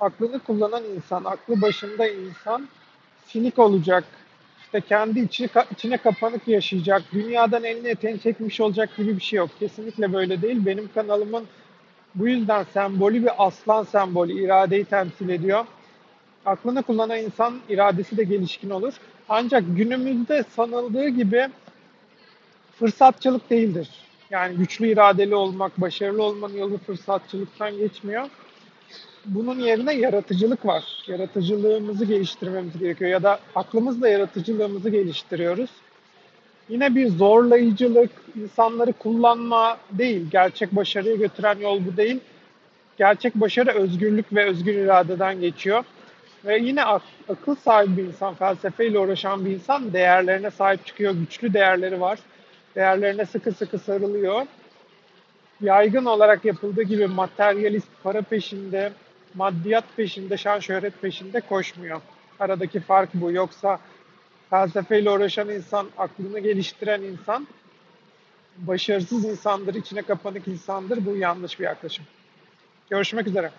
aklını kullanan insan, aklı başında insan sinik olacak. İşte kendi içine, içine kapanık yaşayacak. Dünyadan elini eteğini çekmiş olacak gibi bir şey yok. Kesinlikle böyle değil. Benim kanalımın bu yüzden sembolü bir aslan sembolü. iradeyi temsil ediyor. Aklını kullanan insan iradesi de gelişkin olur. Ancak günümüzde sanıldığı gibi fırsatçılık değildir. Yani güçlü iradeli olmak, başarılı olmanın yolu fırsatçılıktan geçmiyor. Bunun yerine yaratıcılık var. Yaratıcılığımızı geliştirmemiz gerekiyor ya da aklımızla yaratıcılığımızı geliştiriyoruz. Yine bir zorlayıcılık, insanları kullanma değil. Gerçek başarıya götüren yol bu değil. Gerçek başarı özgürlük ve özgür iradeden geçiyor. Ve yine ak- akıl sahibi bir insan, felsefeyle uğraşan bir insan değerlerine sahip çıkıyor. Güçlü değerleri var. Değerlerine sıkı sıkı sarılıyor. Yaygın olarak yapıldığı gibi materyalist para peşinde, maddiyat peşinde, şan şöhret peşinde koşmuyor. Aradaki fark bu. Yoksa felsefeyle uğraşan insan, aklını geliştiren insan başarısız insandır, içine kapanık insandır. Bu yanlış bir yaklaşım. Görüşmek üzere.